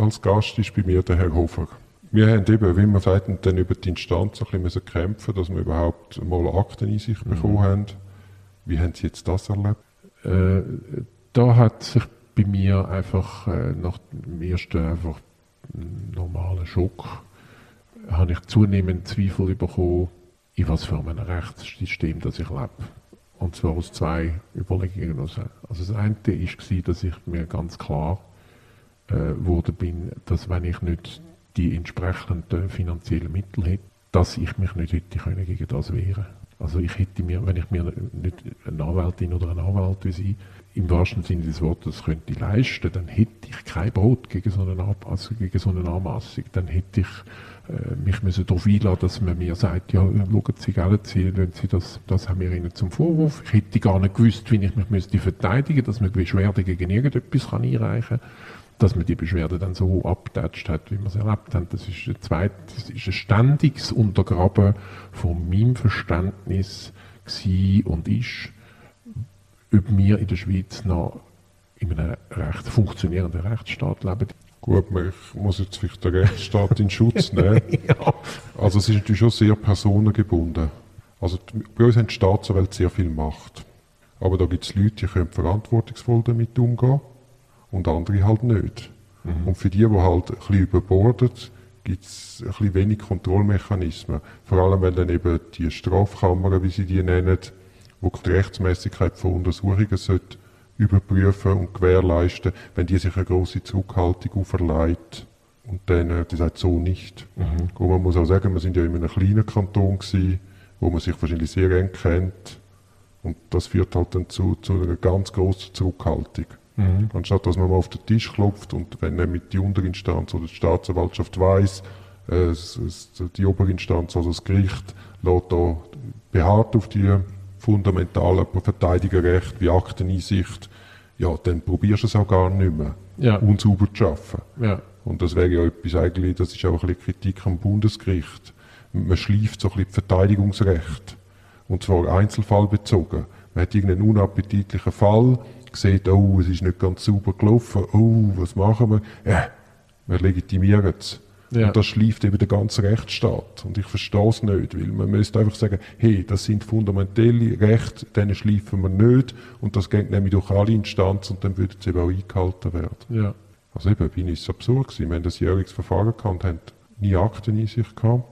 als Gast ist bei mir der Herr Hofer. Wir haben eben, wie man sagt, dann über die Instanz ein bisschen kämpfen dass wir überhaupt mal Akteneinsicht mhm. bekommen haben. Wie haben Sie jetzt das erlebt? Äh, da hat sich bei mir einfach äh, nach dem ersten einfach normalen Schock habe ich zunehmend Zweifel bekommen, in was für einem Rechtssystem das ich lebe. Und zwar aus zwei Überlegungen. Also das eine war, dass ich mir ganz klar äh, wurde bin, dass wenn ich nicht die entsprechenden finanziellen Mittel hätte, dass ich mich nicht hätte können gegen das wehren Also ich hätte mir, wenn ich mir nicht eine Anwältin oder einen Anwalt wie sie im wahrsten Sinne des Wortes könnte leisten, dann hätte ich kein Brot gegen so eine, also gegen so eine Anmassung. Dann hätte ich äh, mich müssen darauf einladen, dass man mir sagt, ja, schauen Sie, Geld Sie, Sie das, das haben wir Ihnen zum Vorwurf. Ich hätte gar nicht gewusst, wie ich mich müsste verteidigen dass man Beschwerde gegen irgendetwas kann einreichen kann. Dass man die Beschwerde dann so abgetatscht hat, wie wir es erlebt haben. Das ist ein, zweit, das ist ein ständiges Untergraben von meinem Verständnis und ist, ob wir in der Schweiz noch in einem recht funktionierenden Rechtsstaat leben. Gut, ich muss jetzt vielleicht den Rechtsstaat in Schutz nehmen. ja. Also es ist natürlich schon sehr personengebunden. Also bei uns haben die Staatsanwälte sehr viel Macht. Aber da gibt es Leute, die können verantwortungsvoll damit umgehen und andere halt nicht. Mhm. Und für die, die halt ein bisschen überbordet, gibt es ein bisschen wenig Kontrollmechanismen. Vor allem, wenn dann eben die Strafkammern, wie sie die nennen, wo die Rechtsmäßigkeit von Untersuchungen sollte überprüfen und gewährleisten, wenn die sich eine große Zurückhaltung auferlegt. Und dann, äh, das sagt so nicht. Mhm. Und man muss auch sagen, wir sind ja in einem kleinen Kanton gewesen, wo man sich wahrscheinlich sehr eng kennt. Und das führt halt dann zu, zu einer ganz großen Zurückhaltung. Mhm. Anstatt dass man mal auf den Tisch klopft und wenn nämlich die Unterinstanz oder die Staatsanwaltschaft weiß, äh, die Oberinstanz, also das Gericht, lässt da beharrt auf die fundamentalen Verteidigerrechte wie Akteneinsicht, ja, dann probierst du es auch gar nicht mehr, ja. unsauber zu arbeiten. Ja. Und das wäre ja etwas eigentlich, das ist auch ein bisschen Kritik am Bundesgericht. Man schleift so ein bisschen Verteidigungsrecht. Und zwar einzelfallbezogen. Man hat irgendeinen unappetitlichen Fall, sieht, oh, es ist nicht ganz sauber gelaufen, oh, was machen wir? Ja, wir legitimieren es. Ja. Und das schleift eben der ganze Rechtsstaat. Und ich verstehe es nicht, weil man müsste einfach sagen, hey, das sind fundamentelle Rechte, denen schleifen wir nicht. Und das geht nämlich durch alle Instanzen und dann würde es eben auch eingehalten werden. Ja. Also eben, bin ich absurd gewesen. Wir haben das jähriges Verfahren gehabt und haben nie Akten in sich gehabt.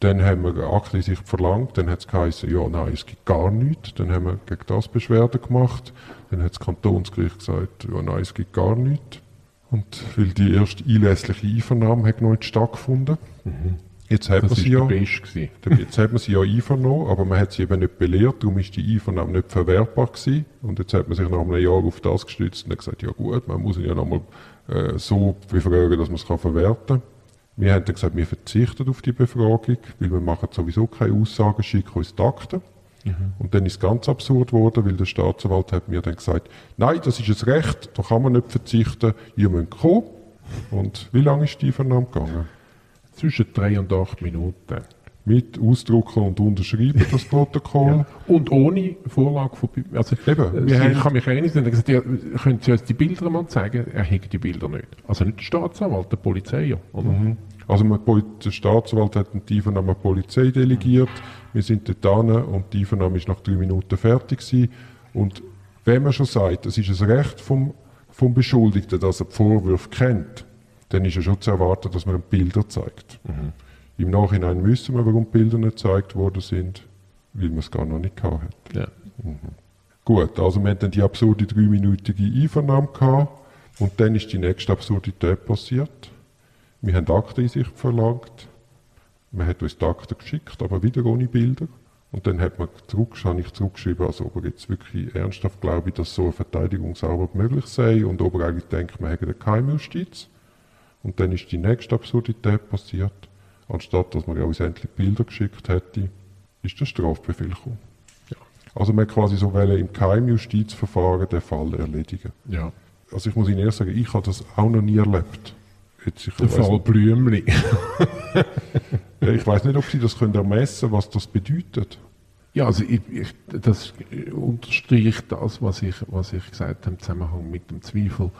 Dann haben wir Akten in sich verlangt, dann hat es geheißen, ja, nein, es gibt gar nichts. Dann haben wir gegen das Beschwerde gemacht. Dann hat das Kantonsgericht gesagt, ja, nein, es gibt gar nichts. Und weil die erste einlässliche Einvernahme hat noch nicht stattgefunden. Mhm. Jetzt hat das man sie ja, jetzt hat man sie ja einvernommen, aber man hat sie eben nicht belehrt, darum ist die Einvernahme nicht verwertbar gewesen. Und jetzt hat man sich nach einem Jahr auf das gestützt und hat gesagt, ja gut, man muss ihn ja nochmal äh, so befragen, dass man es kann verwerten kann. Wir haben dann gesagt, wir verzichten auf die Befragung, weil wir machen sowieso keine Aussagen, schicken uns die Akten. Mhm. Und dann ist es ganz absurd geworden, weil der Staatsanwalt hat mir dann gesagt, nein, das ist ein Recht, da kann man nicht verzichten, ihr müsst kommen. Und wie lange ist die Vernahme gegangen? Zwischen drei und acht Minuten. Mit Ausdrucken und Unterschreiben das Protokoll. Ja. Und ohne Vorlage von also Eben, wir Ich kann mich erinnern, er gesagt, ja, können Sie uns die Bilder mal zeigen? Er hegt die Bilder nicht. Also nicht der Staatsanwalt, der Polizei, oder? Mhm. Also der Staatsanwalt hat die Einvernahme Polizei delegiert. Wir sind dort hin und die Einvernahme ist nach drei Minuten fertig gewesen. Und wenn man schon sagt, es ist ein Recht vom, vom Beschuldigten, dass er die Vorwürfe kennt, dann ist ja schon zu erwarten, dass man Bilder zeigt. Mhm. Im Nachhinein wissen wir, warum Bilder nicht gezeigt worden sind, weil man es gar noch nicht gehabt hat. Ja. Mhm. Gut, also wir hatten dann die absurde dreiminütige Einvernahme gehabt und dann ist die nächste Absurdität passiert. Wir haben Akteneinsicht verlangt. Man hat uns die Akten geschickt, aber wieder ohne Bilder. Und dann hat man zurück, habe ich zurückgeschrieben, also ob er jetzt wirklich ernsthaft glaube, dass so eine Verteidigungsarbeit möglich sei und ob er eigentlich denkt, man hätte eine Keimjustiz. Und dann ist die nächste Absurdität passiert. Anstatt dass man uns endlich Bilder geschickt hätte, ist der Strafbefehl gekommen. Ja. Also man quasi so im Keimjustizverfahren den Fall erledigen. Ja. Also ich muss Ihnen ehrlich sagen, ich habe das auch noch nie erlebt. Der Fall Blümli. ich weiß nicht, ob Sie das können ermessen was das bedeutet. Ja, also ich, ich, das unterstreicht das, was ich, was ich gesagt habe im Zusammenhang mit dem Zweifel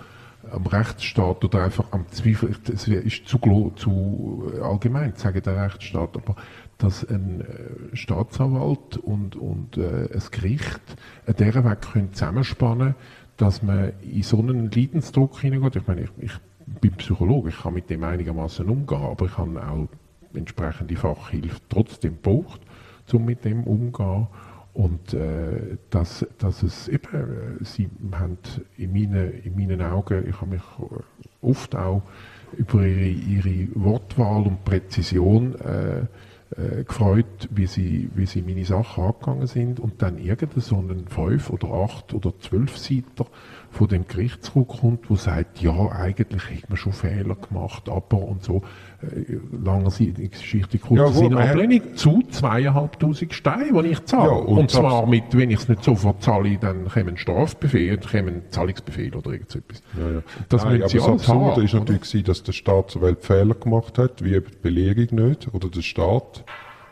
am Rechtsstaat oder einfach am Zweifel, es ist zu, zu allgemein zu sagen, der Rechtsstaat, aber dass ein äh, Staatsanwalt und, und äh, ein Gericht an dieser Weg können zusammenspannen dass man in so einen Leidensdruck hineingeht. Ich meine, ich, ich bin Psychologe, ich kann mit dem einigermaßen umgehen, aber ich habe auch entsprechende Fachhilfe trotzdem gebraucht, um mit dem umzugehen. Und äh, dass, dass es eben, äh, sie haben in meinen, in meinen Augen, ich habe mich oft auch über ihre, ihre Wortwahl und Präzision äh, äh, gefreut, wie sie, wie sie meine Sachen angegangen sind und dann irgendein so einen 5 oder 8 oder 12 Seiter von dem Gericht zurückkommt, wo sagt, ja, eigentlich hat man schon Fehler gemacht, aber und so, äh, langer Geschichte, kurze ja, Sinn, Ablehnung zu zweieinhalbtausend Steinen, die ich zahle. Ja, und, und zwar mit, wenn ich es nicht sofort zahle, dann kommen Strafbefehl, dann kommen Zahlungsbefehl oder irgendetwas. Ja, ja. Das Nein, aber das Absurde ist natürlich gewesen, dass der Staat zur Welt Fehler gemacht hat, wie die Belehrung nicht, oder der Staat.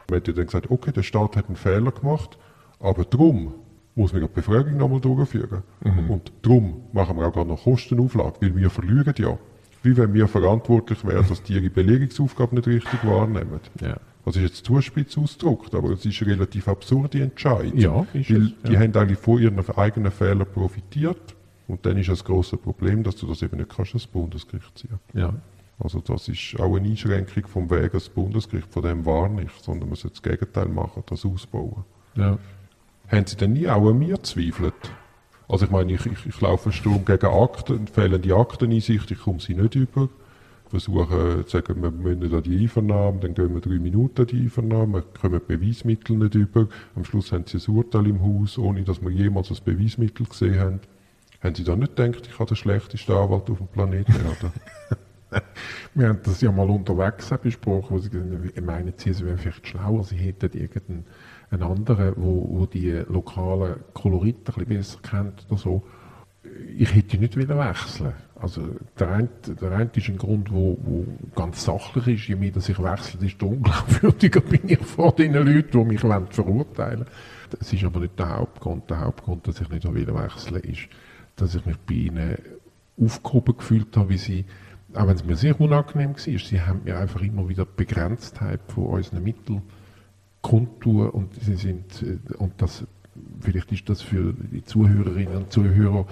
Man hat ja dann gesagt, okay, der Staat hat einen Fehler gemacht, aber drum muss man die Befragung nochmal durchführen. Mhm. Und darum machen wir auch gar noch Kostenauflage, weil wir verlieren ja. Wie wenn wir verantwortlich wären, dass die ihre Belegungsaufgabe nicht richtig wahrnehmen. Ja. Das ist jetzt zu spitz ausgedrückt, aber es ist eine relativ absurde Entscheidung. Ja, ist weil es, ja. die haben eigentlich von ihren eigenen Fehlern profitiert. Und dann ist das große Problem, dass du das eben nicht kannst, das Bundesgericht ziehen. Ja. Also das ist auch eine Einschränkung vom Weg des Bundesgerichts, von dem war nicht, sondern man sollte das Gegenteil machen, das ausbauen. Ja. Haben Sie denn nie auch an mir zweifelt? Also ich meine, ich, ich, ich laufe Sturm gegen Akten, fehlende Akteneinsicht, ich komme sie nicht über. Versuche zu sagen, wir müssen da die Einvernahme, dann gehen wir drei Minuten die Einvernahme, wir kommen Beweismittel nicht über. Am Schluss haben Sie ein Urteil im Haus, ohne dass wir jemals ein Beweismittel gesehen haben. Haben Sie da nicht gedacht, ich habe den schlechtesten Anwalt auf dem Planeten? wir haben das ja mal unterwegs besprochen, wo Sie meinen, Sie wären vielleicht schlauer, Sie hätten irgendeinen einen anderen, wo, wo die lokalen Kolorite ein bisschen besser kennt oder so. Ich hätte nicht wieder wechseln. Also der eine, der eine ist ein Grund, wo, wo ganz sachlich ist. Je mehr dass ich wechsle, desto unglaubwürdiger bin ich vor den Leuten, die mich verurteilen wollen. Das ist aber nicht der Hauptgrund. Der Hauptgrund, dass ich nicht wieder wechseln ist, dass ich mich bei ihnen aufgehoben gefühlt habe, wie sie, auch wenn es mir sehr unangenehm war, sie haben mir einfach immer wieder die Begrenztheit von unseren Mitteln kundtun und sie sind, äh, und das, vielleicht ist das für die Zuhörerinnen und Zuhörer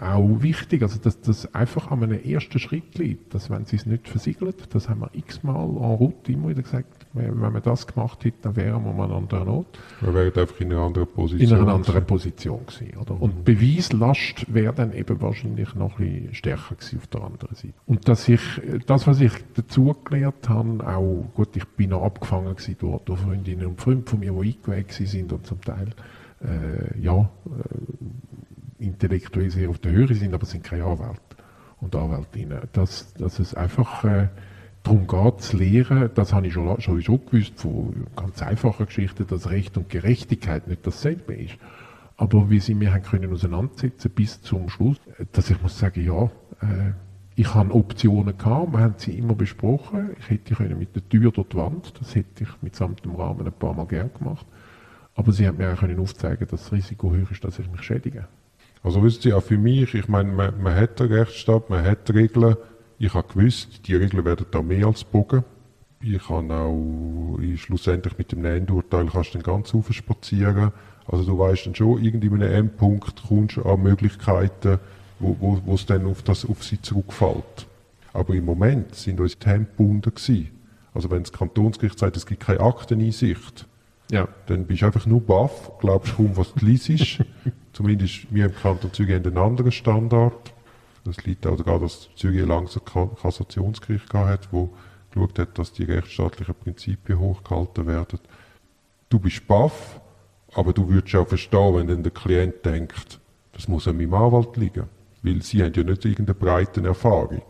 auch wichtig, also dass das einfach an einem ersten Schritt liegt, dass wenn sie es nicht versiegelt, das haben wir x-mal en route immer wieder gesagt, wenn man das gemacht hätte, dann wären wir an einer anderen Ort. Wir wären einfach in einer anderen Position. In einer anderen Position gewesen, oder? Und mhm. Beweislast wäre dann eben wahrscheinlich noch ein bisschen stärker gewesen auf der anderen Seite. Und dass ich, das, was ich dazu gelernt habe, auch, gut, ich bin noch abgefangen gewesen durch, durch Freundinnen und Freunde von mir, die eingeweiht sind und zum Teil, äh, ja, äh, intellektuell sehr auf der Höhe sind, aber sind keine Anwälte und Anwältinnen. Dass, dass es einfach, äh, darum geht, zu lehren, das habe ich schon, sowieso gewusst, von ganz einfachen Geschichten, dass Recht und Gerechtigkeit nicht dasselbe ist. Aber wie sie mir haben können auseinandersetzen bis zum Schluss, dass ich muss sagen, ja, äh, ich habe Optionen gehabt, wir haben sie immer besprochen. Ich hätte können mit der Tür durch die Wand, das hätte ich mitsamt dem Rahmen ein paar Mal gern gemacht. Aber sie haben mir auch können aufzeigen, dass das Risiko höher ist, dass ich mich schädige. Also wissen Sie, auch für mich, ich meine, man, man hat einen Rechtsstaat, man hat Regeln, ich habe gewusst, die Regeln werden da mehr als bogen. Ich habe auch ich, schlussendlich mit dem Endurteil kannst du dann ganz spazieren. Also du weißt dann schon, irgendwie an einem Endpunkt kommst du an Möglichkeiten, wo, wo, wo es dann auf, das, auf sie zurückfällt. Aber im Moment sind unsere gebunden gewesen. Also wenn das Kantonsgericht sagt, es gibt keine Akteneinsicht, ja. dann bist du einfach nur baff, glaubst kaum, was du liest. Zumindest wir im Kanton Zürich haben einen anderen Standard. Das liegt auch daran, dass Zürich langes Kassationsgericht gehabt hat, wo geschaut hat, dass die rechtsstaatlichen Prinzipien hochgehalten werden. Du bist baff, aber du würdest auch verstehen, wenn dann der Klient denkt, das muss an meinem Anwalt liegen. Weil sie haben ja nicht irgendeine breite Erfahrung.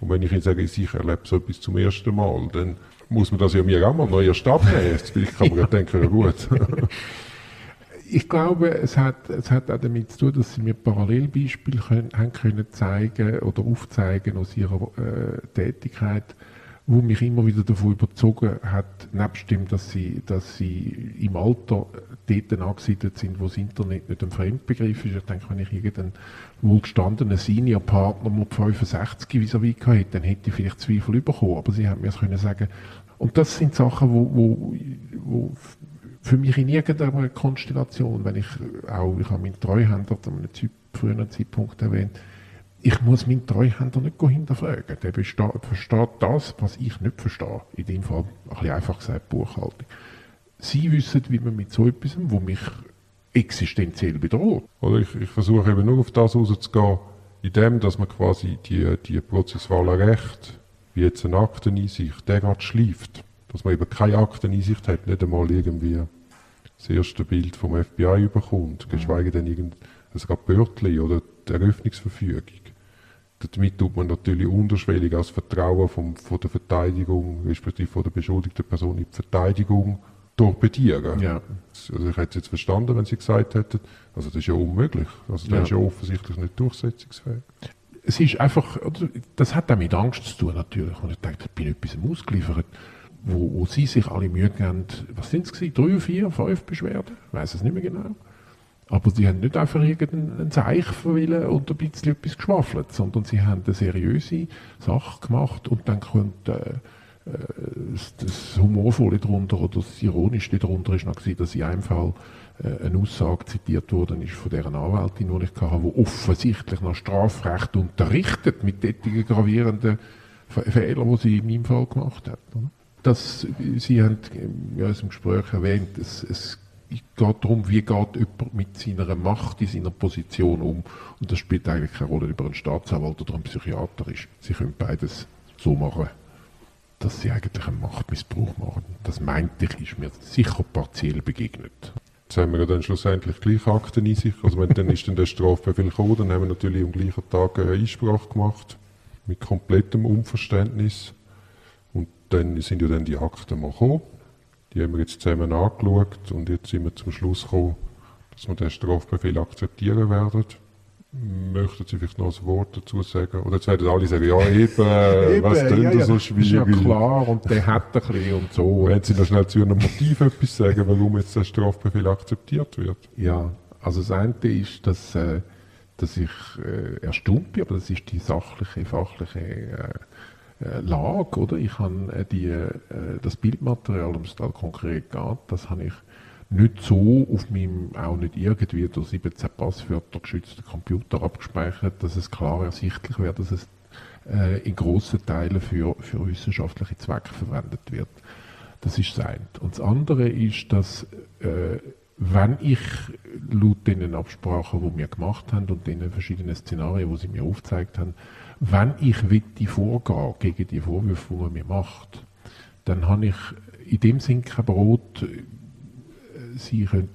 Und wenn ich ihnen sage, ich erlebe so etwas zum ersten Mal, dann muss man das ja mir auch mal neu erst abnehmen. Vielleicht kann man ja denken, ja gut. ich glaube, es hat, es hat auch damit zu tun, dass sie mir Parallelbeispiele können, haben können zeigen oder aufzeigen aus ihrer äh, Tätigkeit, wo mich immer wieder davon überzogen hat, nebst dem, dass sie, dass sie im Alter dort angesiedelt sind, wo das Internet nicht ein Fremdbegriff ist. Ich denke, wenn ich irgendeinen wohlgestandenen Senior-Partner mit 65 vis-à-vis hätte, dann hätte ich vielleicht Zweifel bekommen. Aber sie haben mir können sagen, und das sind Sachen, wo, wo, wo für mich in irgendeiner Konstellation, wenn ich auch, ich habe meinen Treuhänder an einem früheren Zeitpunkt erwähnt, ich muss meinen Treuhänder nicht hinterfragen. Der besteht, versteht das, was ich nicht verstehe. In dem Fall, ein bisschen einfach gesagt, Buchhaltung. Sie wissen, wie man mit so etwas, wo mich existenziell bedroht. Oder ich, ich versuche eben nur auf das rauszugehen, indem, dass man quasi die, die prozessualen Rechte, wie jetzt eine Akteneinsicht, der gerade schleift. Dass man eben keine Akteneinsicht hat, nicht einmal irgendwie das erste Bild vom FBI überkommt, geschweige denn irgendein also Börtli oder die Eröffnungsverfügung damit tut man natürlich unterschwellig als Vertrauen vom, von der Verteidigung, respektive von der beschuldigten Person in die Verteidigung torpedieren. Ja. Also ich hätte es jetzt verstanden, wenn Sie gesagt hätten, also das ist ja unmöglich. Also das ja. ist ja offensichtlich nicht durchsetzungsfähig. Es ist einfach, das hat auch mit Angst zu tun natürlich. Und ich denke, ich bin etwas ausgeliefert, wo, wo Sie sich alle Mühe geben, was sind es? Drei, vier, fünf Beschwerden? Ich weiß es nicht mehr genau. Aber sie haben nicht einfach irgendeinen Zeich verwillen und ein bisschen etwas geschwafelt, sondern sie haben eine seriöse Sache gemacht und dann kommt äh, äh das, Humorvolle darunter oder das Ironische darunter ist noch gewesen, dass in einem Fall äh, eine Aussage zitiert worden ist von deren Anwältin, die ich hatte, die offensichtlich noch Strafrecht unterrichtet mit solchen gravierenden Fehlern, die sie in meinem Fall gemacht hat. Das, sie haben in unserem Gespräch erwähnt, es, es geht darum, wie geht jemand mit seiner Macht in seiner Position um. Und das spielt eigentlich keine Rolle, ob er ein Staatsanwalt oder ein Psychiater ist. Sie können beides so machen, dass sie eigentlich einen Machtmissbrauch machen. Das meinte ich, ist mir sicher partiell begegnet. Jetzt haben wir ja dann schlussendlich gleich Akten in sich. Also wenn dann ist dann der Strafbefehl gekommen, dann haben wir natürlich am gleichen Tag eine Einsprache gemacht. Mit komplettem Unverständnis. Dann sind ja dann die Akten mal gekommen. Die haben wir jetzt zusammen angeschaut und jetzt sind wir zum Schluss gekommen, dass wir den Strafbefehl akzeptieren werden. Möchten Sie vielleicht noch ein Wort dazu sagen? Oder jetzt werden alle sagen, ja eben, eben was tun ja, ja. so schwierig? Ist ja klar und der hat ein bisschen und so. Wenn Sie noch schnell zu Ihrem Motiv etwas sagen, warum jetzt der Strafbefehl akzeptiert wird? Ja, also das eine ist, dass, äh, dass ich äh, erstaunt bin, aber das ist die sachliche, fachliche äh, Lage, oder? Ich habe äh, die, äh, das Bildmaterial, um es da konkret geht, das habe ich nicht so auf meinem, auch nicht irgendwie durch 17 Passwörter geschützten Computer abgespeichert, dass es klar ersichtlich wäre, dass es äh, in grossen Teilen für, für wissenschaftliche Zwecke verwendet wird. Das ist das eine. Und das andere ist, dass äh, wenn ich laut den Absprachen, die wir gemacht haben und den verschiedenen Szenarien, die sie mir aufgezeigt haben, wenn ich die vorgehen gegen die Vorwürfe, die man mir macht, dann habe ich in dem Sinn kein Brot. Sie können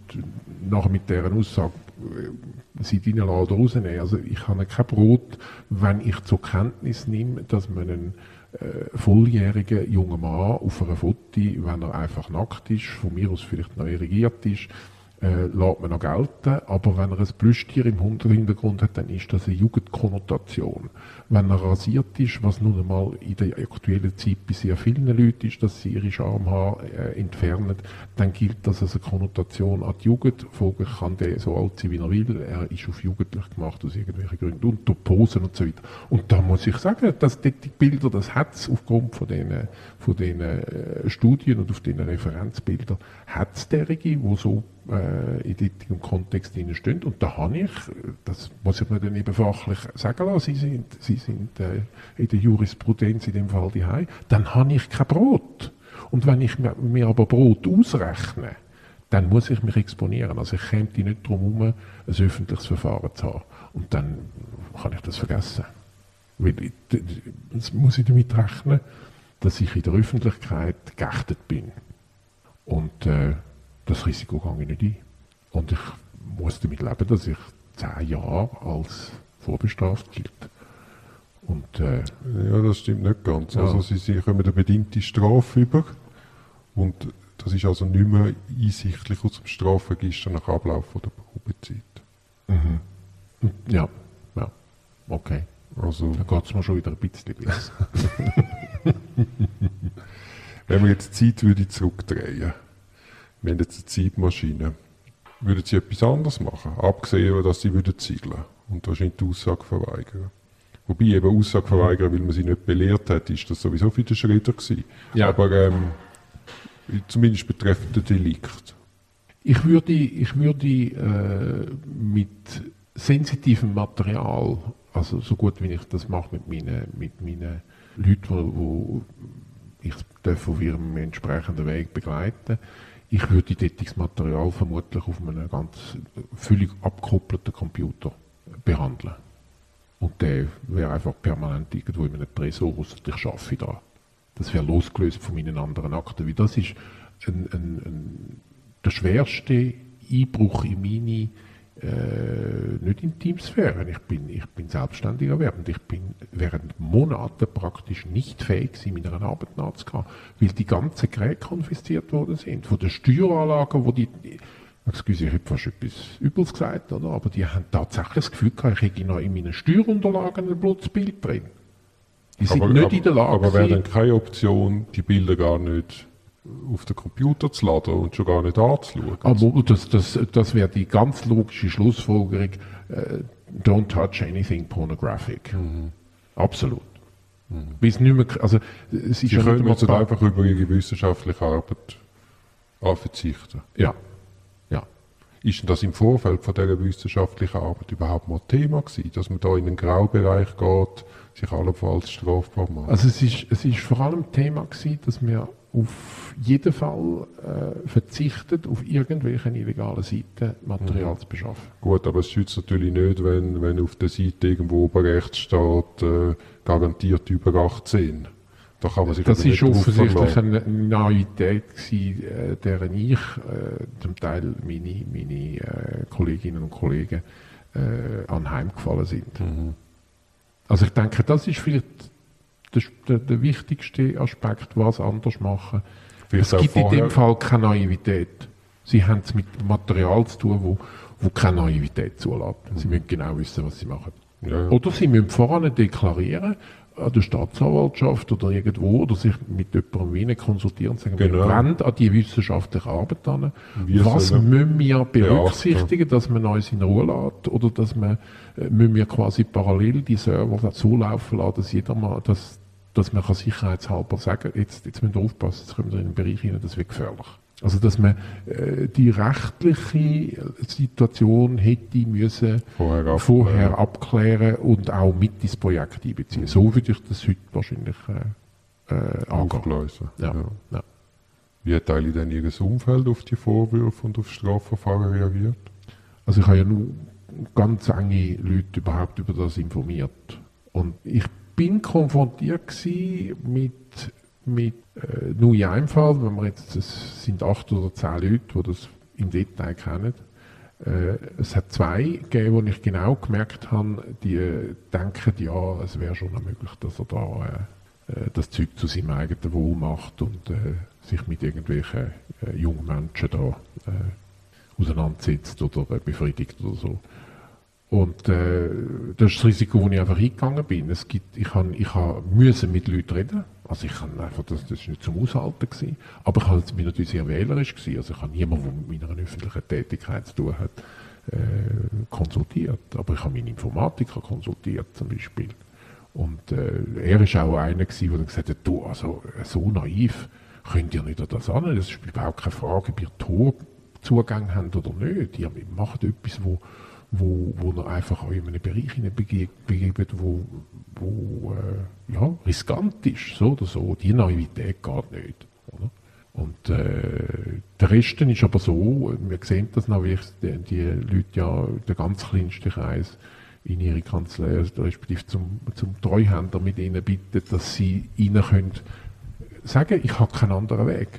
nachher mit dieser Aussage äh, sie reinlassen oder rausnehmen. Also ich habe kein Brot, wenn ich zur Kenntnis nehme, dass man einen äh, volljährigen jungen Mann auf einem Foto, wenn er einfach nackt ist, von mir aus vielleicht noch irrigiert ist, äh, lässt man noch gelten. Aber wenn er ein Plüschtier im Hintergrund hat, dann ist das eine Jugendkonnotation. Wenn er rasiert ist, was nun einmal in der aktuellen Zeit bei sehr vielen Leuten ist, dass sie ihre Schamhaare äh, entfernen, dann gilt das als eine Konnotation an die Jugend. Vogel kann der so alt sein, wie er will. Er ist auf jugendlich gemacht aus irgendwelchen Gründen. Und durch Posen und so weiter. Und da muss ich sagen, dass die Bilder, das hat es aufgrund von den, von den äh, Studien und auf den Referenzbildern, hat es derige, wo so äh, in diesem Kontext stehen. Und da habe ich, das muss ich mir dann eben fachlich sagen lassen, Sie sind, Sie sind äh, in der Jurisprudenz in dem Fall die dann habe ich kein Brot. Und wenn ich mir, aber Brot ausrechne, dann muss ich mich exponieren. Also ich käme nicht darum herum, ein öffentliches Verfahren zu haben. Und dann kann ich das vergessen. Weil das muss ich damit rechnen, dass ich in der Öffentlichkeit geächtet bin. Und äh, das Risiko gehe ich nicht ein. Und ich muss damit leben, dass ich zehn Jahre als vorbestraft gilt. Und, äh, ja, das stimmt nicht ganz. Ja. Also sie, sie kommen eine bedingte Strafe über und das ist also nicht mehr einsichtlich aus dem Strafregister nach Ablauf der Probezeit. Mhm. Ja, ja, okay. Also, da geht es mir schon wieder ein bisschen besser. Wenn wir jetzt die Zeit würde zurückdrehen, wir haben jetzt eine Zeitmaschine, würden Sie etwas anderes machen? Abgesehen, dass Sie würden ziegeln und wahrscheinlich die Aussage verweigern. Wobei eben Aussage verweigern, weil man sie nicht belehrt hat, ist das sowieso für den Schritter gewesen. Ja. Aber ähm, zumindest betreffend den Delikt. Ich würde, ich würde äh, mit sensitivem Material, also so gut wie ich das mache mit meinen, mit meinen Leuten, wo, wo ich darf auf ihrem entsprechenden Weg begleiten, ich würde das Material vermutlich auf einem ganz völlig abgekoppelten Computer behandeln. Und der wäre einfach permanent irgendwo in einem Tresor, ausser ich arbeite da. Das wäre losgelöst von meinen anderen Akten. Weil das ist ein, ein, ein, der schwerste Einbruch in meine äh, nicht Intimsphäre. Ich bin, ich bin selbstständiger während ich bin während Monaten praktisch nicht fähig gewesen, meiner Arbeit nachzugehen, weil die ganzen Geräte konfisziert worden sind. Von den Steueranlagen, wo die, excuse, ich habe fast etwas Übles gesagt, oder? aber die haben tatsächlich das Gefühl gehabt, ich hätte noch in meinen Steuerunterlagen ein Blutsbild drin. Die sind aber, nicht aber, in der Lage Aber wäre dann keine Option, die Bilder gar nicht auf den Computer zu laden und schon gar nicht anzuschauen? Aber das, das, das wäre die ganz logische Schlussfolgerung. Äh, don't touch anything pornographic. Absolut. Bis nicht mehr, also, es ist Sie ja können jetzt einfach über Ihre wissenschaftliche Arbeit verzichten. Ja. Ist das im Vorfeld von dieser wissenschaftlichen Arbeit überhaupt mal Thema gewesen, dass man da in einen Graubereich geht, sich allenfalls strafbar macht? Also es ist, es ist vor allem Thema gewesen, dass wir auf jeden Fall äh, verzichtet, auf irgendwelche illegalen Seiten Material zu beschaffen. Gut, aber es schützt natürlich nicht, wenn, wenn auf der Seite irgendwo oben rechts steht, äh, garantiert über 18. Da kann man sich Das ist offensichtlich eine Naivität gewesen, äh, deren ich, äh, zum Teil meine, meine äh, Kolleginnen und Kollegen äh, anheimgefallen sind. Mhm. Also ich denke, das ist vielleicht der, der, wichtigste Aspekt, was anders machen. Vielleicht es gibt in dem Fall keine Naivität. Sie haben es mit Material zu tun, wo, wo keine Naivität zulässt. Sie müssen genau wissen, was sie machen. Ja. Oder sie müssen voran deklarieren, an der Staatsanwaltschaft oder irgendwo, oder sich mit jemandem wie ihnen konsultieren und sagen, Genau. wir wollen an die wissenschaftliche Arbeit an. Wir Was sollen- müssen wir berücksichtigen, dass man uns in Ruhe lässt? Oder dass man, äh, müssen wir quasi parallel die Server so laufen lassen, dass jeder mal, dass, dass man kann sicherheitshalber sagen, jetzt, jetzt müssen wir aufpassen, jetzt kommen wir in einen Bereich hinein, das wird gefährlich. Also, dass man äh, die rechtliche Situation hätte müssen Vorher abklären. vorher abklären und auch mit ins Projekt einbeziehen. So würde ich das heute wahrscheinlich äh, äh, angehen. Aufgleisen. Ja. Ja. Wie hat eigentlich denn Ihr Umfeld auf die Vorwürfe und auf Strafverfahren reagiert? Also ich habe ja nur ganz enge Leute überhaupt über das informiert. Und ich bin konfrontiert mit, mit äh, einem Fall, wenn wir jetzt, es sind acht oder zehn Leute, die das im Detail kennen. Äh, es hat zwei gegeben, wo ich genau gemerkt habe, die äh, denken, ja, es wäre schon möglich, dass er da äh, äh, das Zeug zu seinem eigenen Wohl macht und äh, sich mit irgendwelchen äh, jungen Menschen da auseinandersetzt oder befriedigt oder so. Und äh, das ist das Risiko, wo ich einfach eingegangen bin. Es gibt, ich habe ich müssen mit Leuten reden. Also ich kann einfach, das, ist nicht zum Aushalten gewesen. Aber ich habe- bin natürlich sehr wählerisch gewesen. Also ich habe niemanden, der mit meiner öffentlichen Tätigkeit zu tun hat, äh, konsultiert. Aber ich habe meinen Informatiker konsultiert zum Beispiel. Und äh, er ist auch einer gewesen, der gesagt hat, du, also so naiv könnt ihr nicht an das an. Das ist überhaupt keine Frage, ob ihr Torzugang habt oder nicht. Ihr macht etwas, wo, wo, wo ihr einfach euch in einen Bereich begebt, wo, wo äh, ja, riskant ist. So oder so. Die Naivität geht nicht. Oder? Und äh, der Rest ist aber so, wir sehen das noch, wie die, die Leute ja, der ganz kleinste Kreis in ihre Kanzlei, also respektive zum, zum Treuhänder mit ihnen bitten, dass sie ihnen können sagen, ich habe keinen anderen Weg.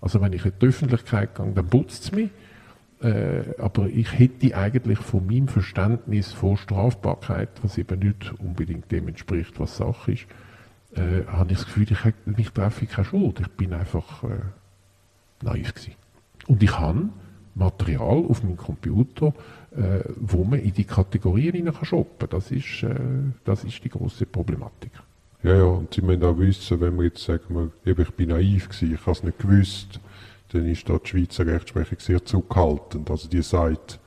Also wenn ich in die Öffentlichkeit gehe, dann putzt es mich. Äh, aber ich hätte eigentlich von meinem Verständnis von Strafbarkeit, was eben nicht unbedingt dem entspricht, was Sache ist, äh, habe ich das Gefühl, ich hätte, treffe keine Schuld. Ich bin einfach äh, naiv gewesen. Und ich habe Material auf meinem Computer, äh, wo man in die Kategorien hinein kann shoppen. Das äh, das ist die große Problematik. Ja, ja, und sie müssen auch wissen, wenn wir jetzt sagen, ich bin naiv gewesen, ich habe es nicht gewusst, dann ist da die Schweizer Rechtsprechung sehr zurückhaltend. Also die sagt,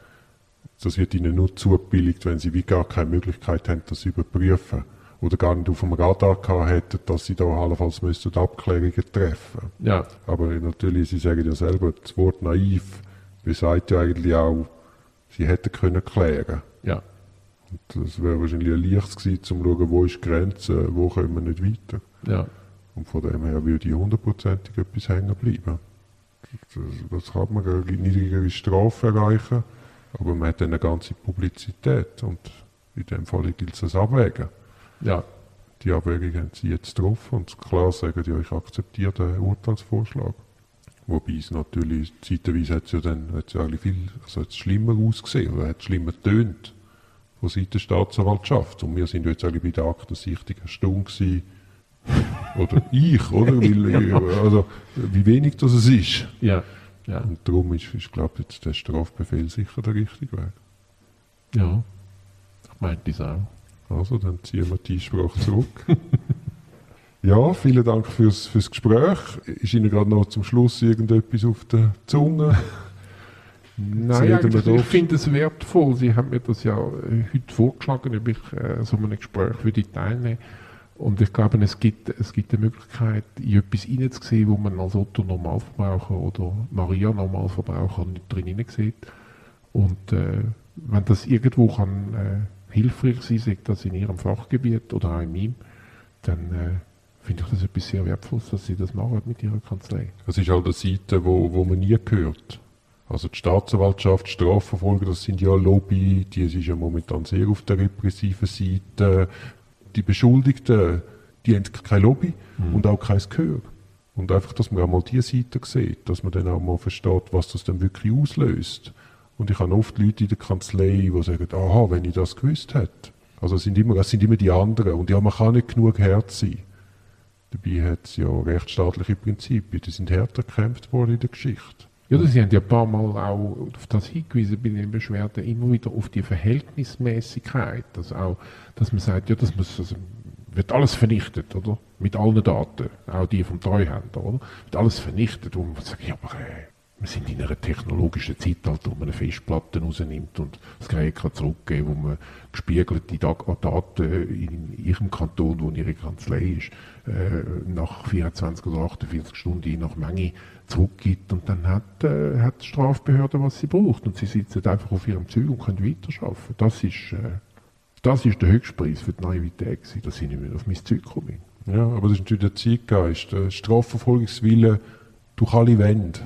das wird ihnen nur zugebilligt, wenn sie wie gar keine Möglichkeit haben, das zu überprüfen. Oder gar nicht auf dem Radar gehabt hätten, dass sie da allenfalls müssten Abklärungen treffen Ja, Aber natürlich, sie sagen ja selber, das Wort naiv besagt ja eigentlich auch, sie hätten können klären. ja, Und das wäre wahrscheinlich ein leichtes gewesen, um zu schauen, wo ist die Grenze, wo können wir nicht weiter. ja, Und von dem her würde ich hundertprozentig etwas hängen bleiben. Das, das kann man eine niedrigere Strafe erreichen, aber man hat dann eine ganze Publizität und in dem Fall gilt es als Abwägen. ja, Die Abwägung haben sie jetzt getroffen und klar sagen, ja, ich akzeptiere den Urteilsvorschlag. Wobei es natürlich, zeitweise hat es ja dann hat's ja viel, also hat's schlimmer ausgesehen oder hat schlimmer tönt von Seiten der Staatsanwaltschaft. Und wir sind jetzt eigentlich bei der Aktensichtung eine Stunde gewesen, oder ich, oder? Weil, also, wie wenig das es ist. ja, ja, Und darum ist, ist glaube ich, jetzt der Strafbefehl sicher der richtige Weg. ja. Ich meinte es auch. Also, dann ziehen wir die Einsprache zurück. ja, vielen Dank fürs, fürs Gespräch. Ist Ihnen gerade noch zum Schluss irgendetwas auf der Zunge? Nein, ich finde es wertvoll. Sie haben mir das ja äh, heute vorgeschlagen, ob ich äh, so einem Gespräch würde teilnehmen Und ich glaube, es gibt, es gibt eine Möglichkeit, in etwas hineinzusehen, wo man als Otto Normalverbraucher oder Maria Normalverbraucher nicht drin sieht. Und äh, wenn das irgendwo kann äh, hilfreich sein, sei das in Ihrem Fachgebiet oder auch in meinem, dann äh, finde ich das etwas sehr Wertvolles, dass Sie das machen mit Ihrer Kanzlei. Das ist halt eine Seite, wo, wo man nie hört. Also die Staatsanwaltschaft, Strafverfolger, das sind ja Lobby, die ist ja momentan sehr auf der repressiven Seite. Die Beschuldigten, die haben kein Lobby und auch kein Gehör. Und einfach, dass man auch mal diese Seite sieht, dass man dann auch mal versteht, was das dann wirklich auslöst. Und ich habe oft Leute in der Kanzlei, die sagen, aha, wenn ich das gewusst hätte. Also es sind immer, es sind immer die anderen. Und ja, man kann nicht genug Herz sein. Dabei hat es ja rechtsstaatliche Prinzipien, die sind härter gekämpft worden in der Geschichte. Ja, Sie haben ja ein paar Mal auch auf das hingewiesen bei den Beschwerden, immer wieder auf die Verhältnismäßigkeit. Dass, auch, dass man sagt, ja, das muss, also, wird alles vernichtet, oder? Mit allen Daten, auch die vom Treuhänder, oder? Wird alles vernichtet, wo man sagt, ja, aber äh, wir sind in einer technologischen Zeitalter, wo man eine Festplatte rausnimmt und das Gerät kann zurückgeben, wo man gespiegelte Da- Daten in Ihrem Kanton, wo Ihre Kanzlei ist, äh, nach 24 oder 48 Stunden je nach Menge zurückgibt und dann hat, äh, hat die Strafbehörde, was sie braucht und sie sitzen einfach auf ihrem Zeug und können weiterarbeiten. Das ist, äh, das ist der Höchstpreis für die Naivität gewesen, dass ich nicht mehr auf mein Zeug komme. Ja, aber das ist natürlich der Zeitgeist. Der Strafverfolgungswille durch alle Wände.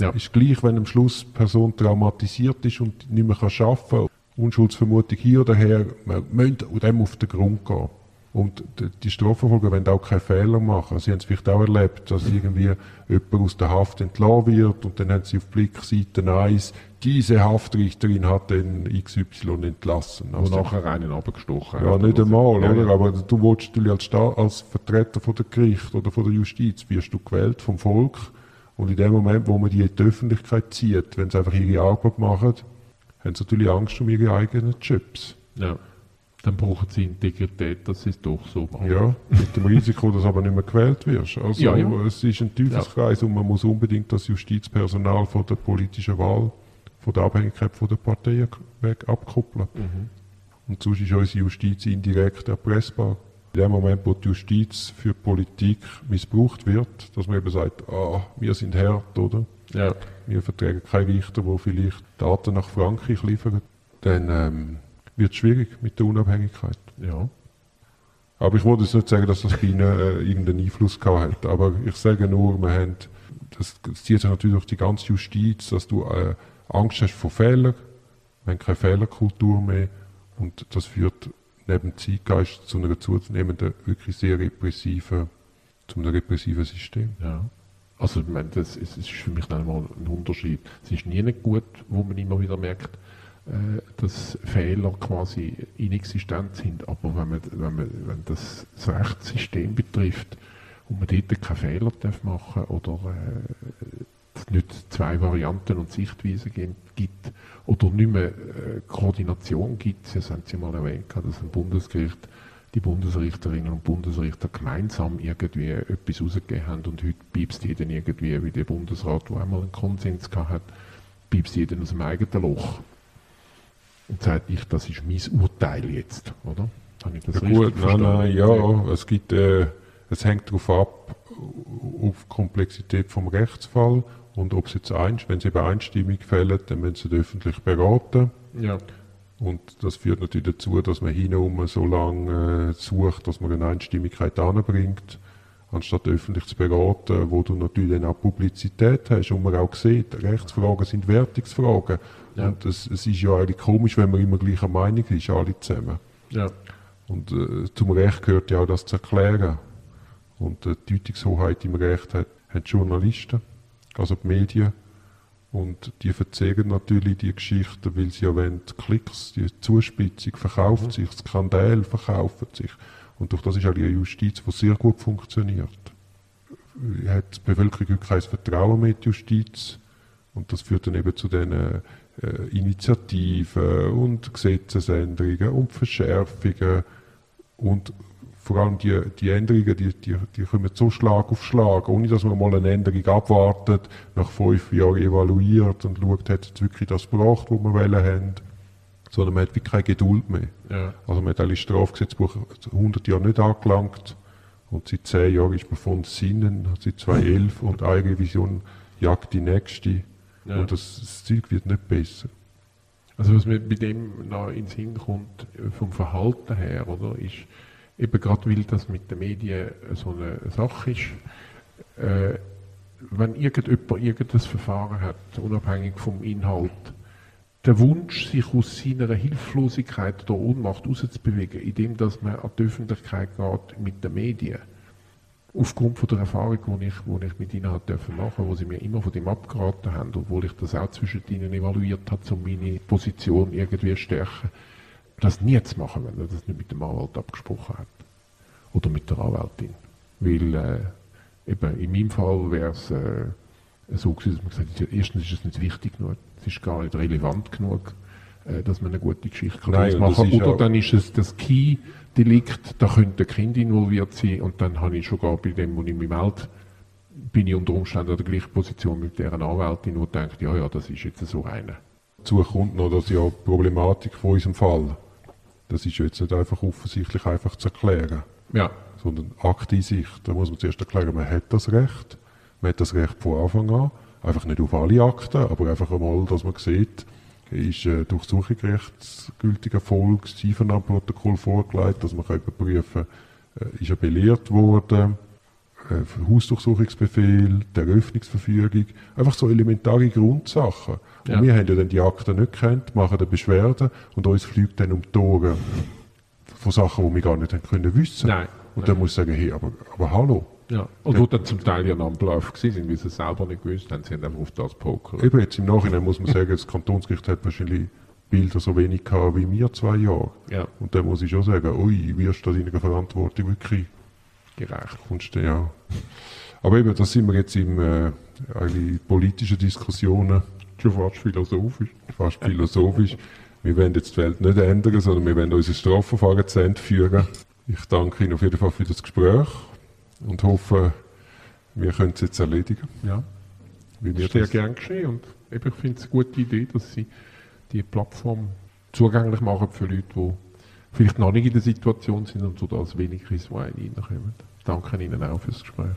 Ja. Ist gleich, wenn am Schluss die Person traumatisiert ist und nicht mehr kann arbeiten kann. Unschuldsvermutung hier oder her, man müssen dem auf den Grund gehen. Und die Strafverfolger wollen auch keine Fehler machen. Sie haben es vielleicht auch erlebt, dass irgendwie jemand aus der Haft entlassen wird und dann haben sie auf Blickseite 1, diese Haftrichterin hat den XY entlassen. Und Also, nachher einen abgestochen ja, nicht oder so. einmal, Ja, oder? Aber du willst natürlich als, Sta als Vertreter von der Gericht oder von der Justiz, wirst du gewählt vom Volk. Und in dem Moment, wo man die in die Öffentlichkeit zieht, wenn sie einfach ihre Arbeit machen, haben sie natürlich Angst um ihre eigenen Jobs. Ja. Dann brauchen sie Integrität, dass sie es doch so machen. Ja, mit dem Risiko, dass aber nicht mehr gewählt wirst. Also, Ja, ja. es ist ein Teufelskreis und man muss unbedingt das Justizpersonal von der politischen Wahl, von der Abhängigkeit von der Parteien weg abkoppeln. Mhm. Und sonst ist unsere Justiz indirekt erpressbar. In dem Moment, wo die Justiz für Politik missbraucht wird, dass man eben sagt, ah, wir sind hart, oder? Ja. Wir vertragen keine Richter, die vielleicht Daten nach Frankreich liefern, dann ähm, wird schwierig mit der Unabhängigkeit. ja. Aber ich wollte jetzt nicht sagen, dass das bei Ihnen äh, irgendeinen Einfluss gehabt hat. Aber ich sage nur, wir haben, das, das zieht sich natürlich durch die ganze Justiz, dass du äh, Angst hast vor Fehlern. Wir haben keine Fehlerkultur mehr. Und das führt neben Zeitgeist zu einer zunehmenden, wirklich sehr repressiven, zu einem repressiven System. Ja. Also, ich meine, das ist, es ist für mich dann mal ein Unterschied. Es ist nie nicht gut, wo man immer wieder merkt, dass Fehler quasi inexistent sind. Aber wenn, man, wenn, man, wenn das, das Rechtssystem betrifft und man dort keine Fehler darf machen oder äh, nicht zwei Varianten und Sichtweisen gibt oder nicht mehr äh, Koordination gibt, das haben Sie mal erwähnt, dass ein Bundesgericht die Bundesrichterinnen und Bundesrichter gemeinsam irgendwie etwas rausgegeben haben und heute piepst jeder irgendwie, wie der Bundesrat, der einmal einen Konsens gehabt hat, piepst jeder aus dem eigenen Loch. Und sagt ich, das ist mein Urteil jetzt, oder? Habe ich das ja, gut, nein, nein, ja, es gibt, äh, es hängt darauf ab, auf die Komplexität vom Rechtsfall und ob es jetzt ein, wenn sie einstimmig fällen, dann müssen sie öffentlich beraten. Ja. Und das führt natürlich dazu, dass man hinum so lange äh, sucht, dass man eine Einstimmigkeit anbringt, anstatt öffentlich zu beraten, wo du natürlich dann auch Publizität hast und man auch sieht, Rechtsfragen sind Wertungsfragen. Ja. Und es, es, ist ja eigentlich komisch, wenn man immer gleicher Meinung ist, alle zusammen. Ja. Und äh, zum Recht gehört ja auch das zu erklären. Und äh, die Deutungshoheit im Recht hat, haben die Journalisten, also die Medien. Und die verzeigen natürlich die Geschichten, weil sie ja wollen, Klicks, die Zuspitzung verkauft mhm. sich, Skandal verkauft sich. Und durch das ist auch die Justiz, die sehr gut funktioniert. Hat die Bevölkerung kein Vertrauen mehr in die Justiz. Und das führt dann eben zu den äh, Initiativen und Gesetzesänderungen und Verschärfungen und vor allem die, die Änderungen, die, die, die kommen so Schlag auf Schlag, ohne dass man mal eine Änderung abwartet, nach fünf Jahren evaluiert und schaut, hat es wirklich das gebracht, was wir wollen haben. Sondern man hat wirklich keine Geduld mehr. Ja. Also man hat eigentlich Strafgesetzbuch 100 Jahre nicht angelangt und seit zehn Jahren ist man von Sinnen, seit 2011 und eine Revision jagt die nächste. Ja. Und das, das Zeug wird nicht besser. Also was mir bei dem noch ins Sinn kommt, vom Verhalten her, oder, ist, eben gerade weil das mit den Medien so eine Sache ist, äh, wenn irgendjemand irgendein Verfahren hat, unabhängig vom Inhalt, der Wunsch, sich aus seiner Hilflosigkeit oder Ohnmacht rauszubewegen, indem dass man an die Öffentlichkeit geht mit den Medien, aufgrund von der Erfahrung, die ich, die ich mit ihnen machen durfte, wo sie mir immer von dem abgeraten haben, obwohl ich das auch zwischen ihnen evaluiert habe, um meine Position irgendwie zu stärken, das nie zu machen, wenn er das nicht mit dem Anwalt abgesprochen hat. Oder mit der Anwältin. Weil äh, eben in meinem Fall wäre es äh, so gewesen, dass man gesagt hat, erstens ist es nicht wichtig genug, es ist gar nicht relevant genug, äh, dass man eine gute Geschichte Nein, machen kann. Oder dann ist es das Key-Delikt, da könnte ein Kind involviert sein und dann habe ich schon gar bei dem, wo ich mich melde, bin ich unter Umständen in der gleichen Position mit deren Anwältin, die denkt, ja, ja, das ist jetzt so eine. Dazu kommt noch, dass ja die Problematik von unserem Fall das ist jetzt nicht einfach offensichtlich einfach zu erklären. Ja. Sondern Akt in sich. Da muss man zuerst erklären, man hat das Recht. Man hat das Recht von Anfang an. Einfach nicht auf alle Akten, aber einfach einmal, dass man sieht, ist äh, Durchsuchungsrechtsgültiger Erfolg, das Einvernahmeprotokoll vorgelegt, dass man überprüfen kann, äh, ist er belehrt worden, äh, Hausdurchsuchungsbefehl, der Eröffnungsverfügung, einfach so elementare Grundsachen. Und ja. wir haben ja dann die Akten nicht gekannt, machen eine Beschwerde und uns fliegt dann um die Tore von Sachen, die wir gar nicht haben können wissen. Nein. Und dann muss ich sagen, hey, aber, aber hallo. Ja. Und wo dann zum Teil ja am Ablauf sind, weil sie es selber nicht gewusst haben, sie haben einfach auf das Poker. Eben jetzt im Nachhinein muss man sagen, das Kantonsgericht hat wahrscheinlich Bilder so wenig gehabt wie wir zwei Jahre. Ja. Und dann muss ich schon sagen, ui, wirst du deiner Verantwortung wirklich gerecht? Kommst du, ja. Aber eben, da sind wir jetzt in äh, politischen Diskussionen Schon fast philosophisch. Fast philosophisch. Wir wollen jetzt die Welt nicht ändern, sondern wir wollen unser Strafverfahren zu Ende führen. Ich danke Ihnen auf jeden Fall für das Gespräch und hoffe, wir können es jetzt erledigen. Ja, das ist sehr gern geschehen und eben, ich finde es eine gute Idee, dass Sie die Plattform zugänglich machen für Leute, die vielleicht noch nicht in der Situation sind und so das wenig Risiko reinkommen. Danke Ihnen auch fürs Gespräch.